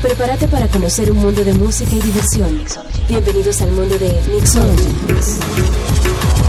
Prepárate para conocer un mundo de música y diversión. Bienvenidos al mundo de Mixology.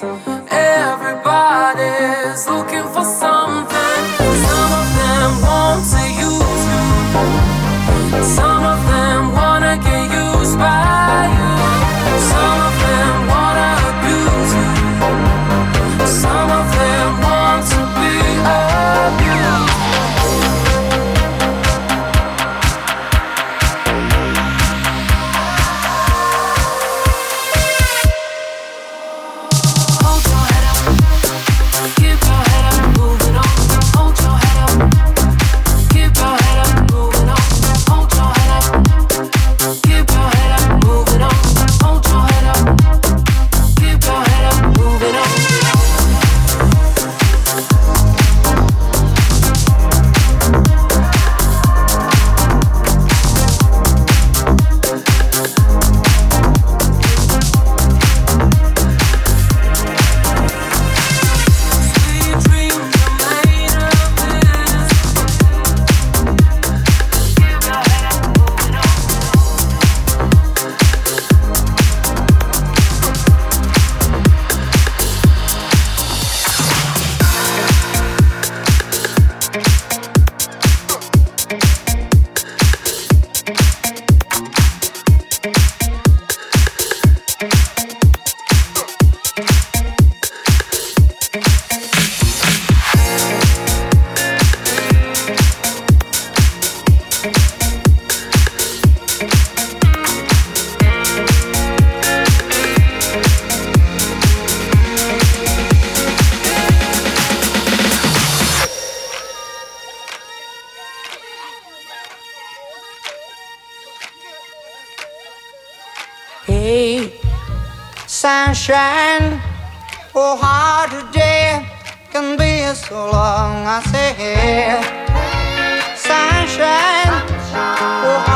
Everybody's looking for sunshine. Oh, how today can be so long. I say, sunshine. Oh,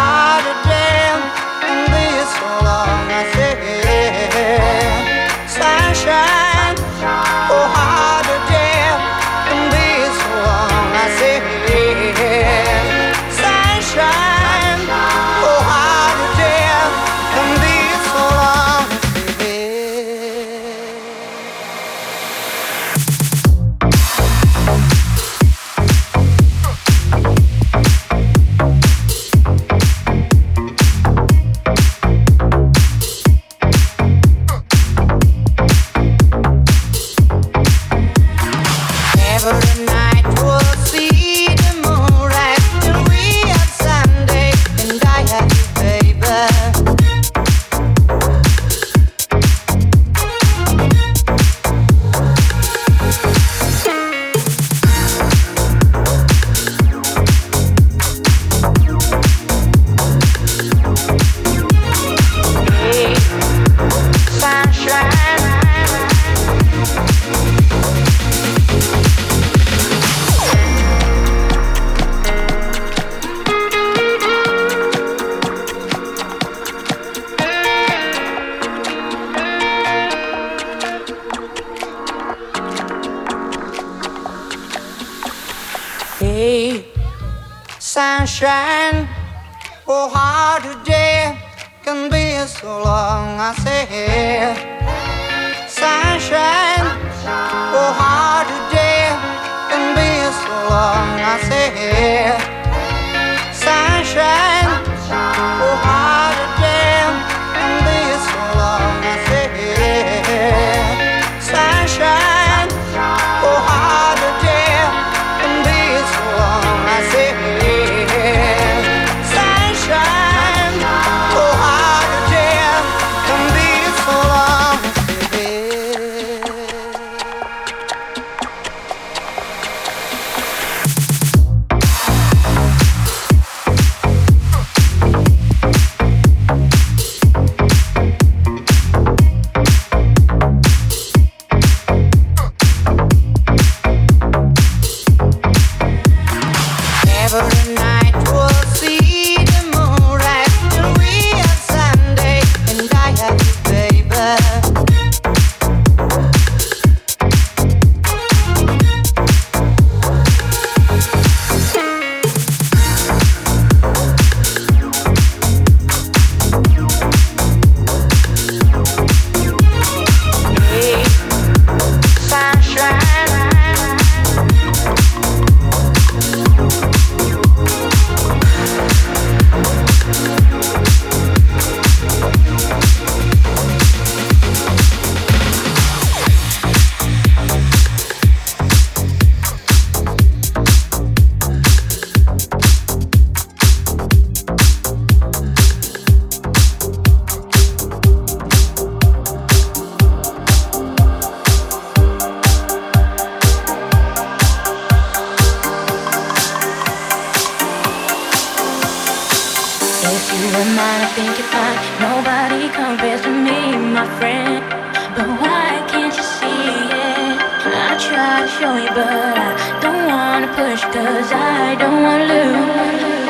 song I say, sunshine. Mind, I think you're fine. Nobody compares to me, my friend. But why can't you see it? I try to show you, but I don't wanna push, cause I don't wanna lose.